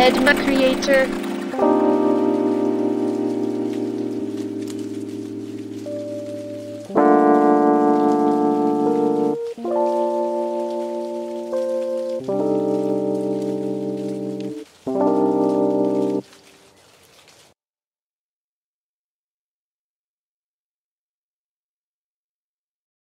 Edma Creator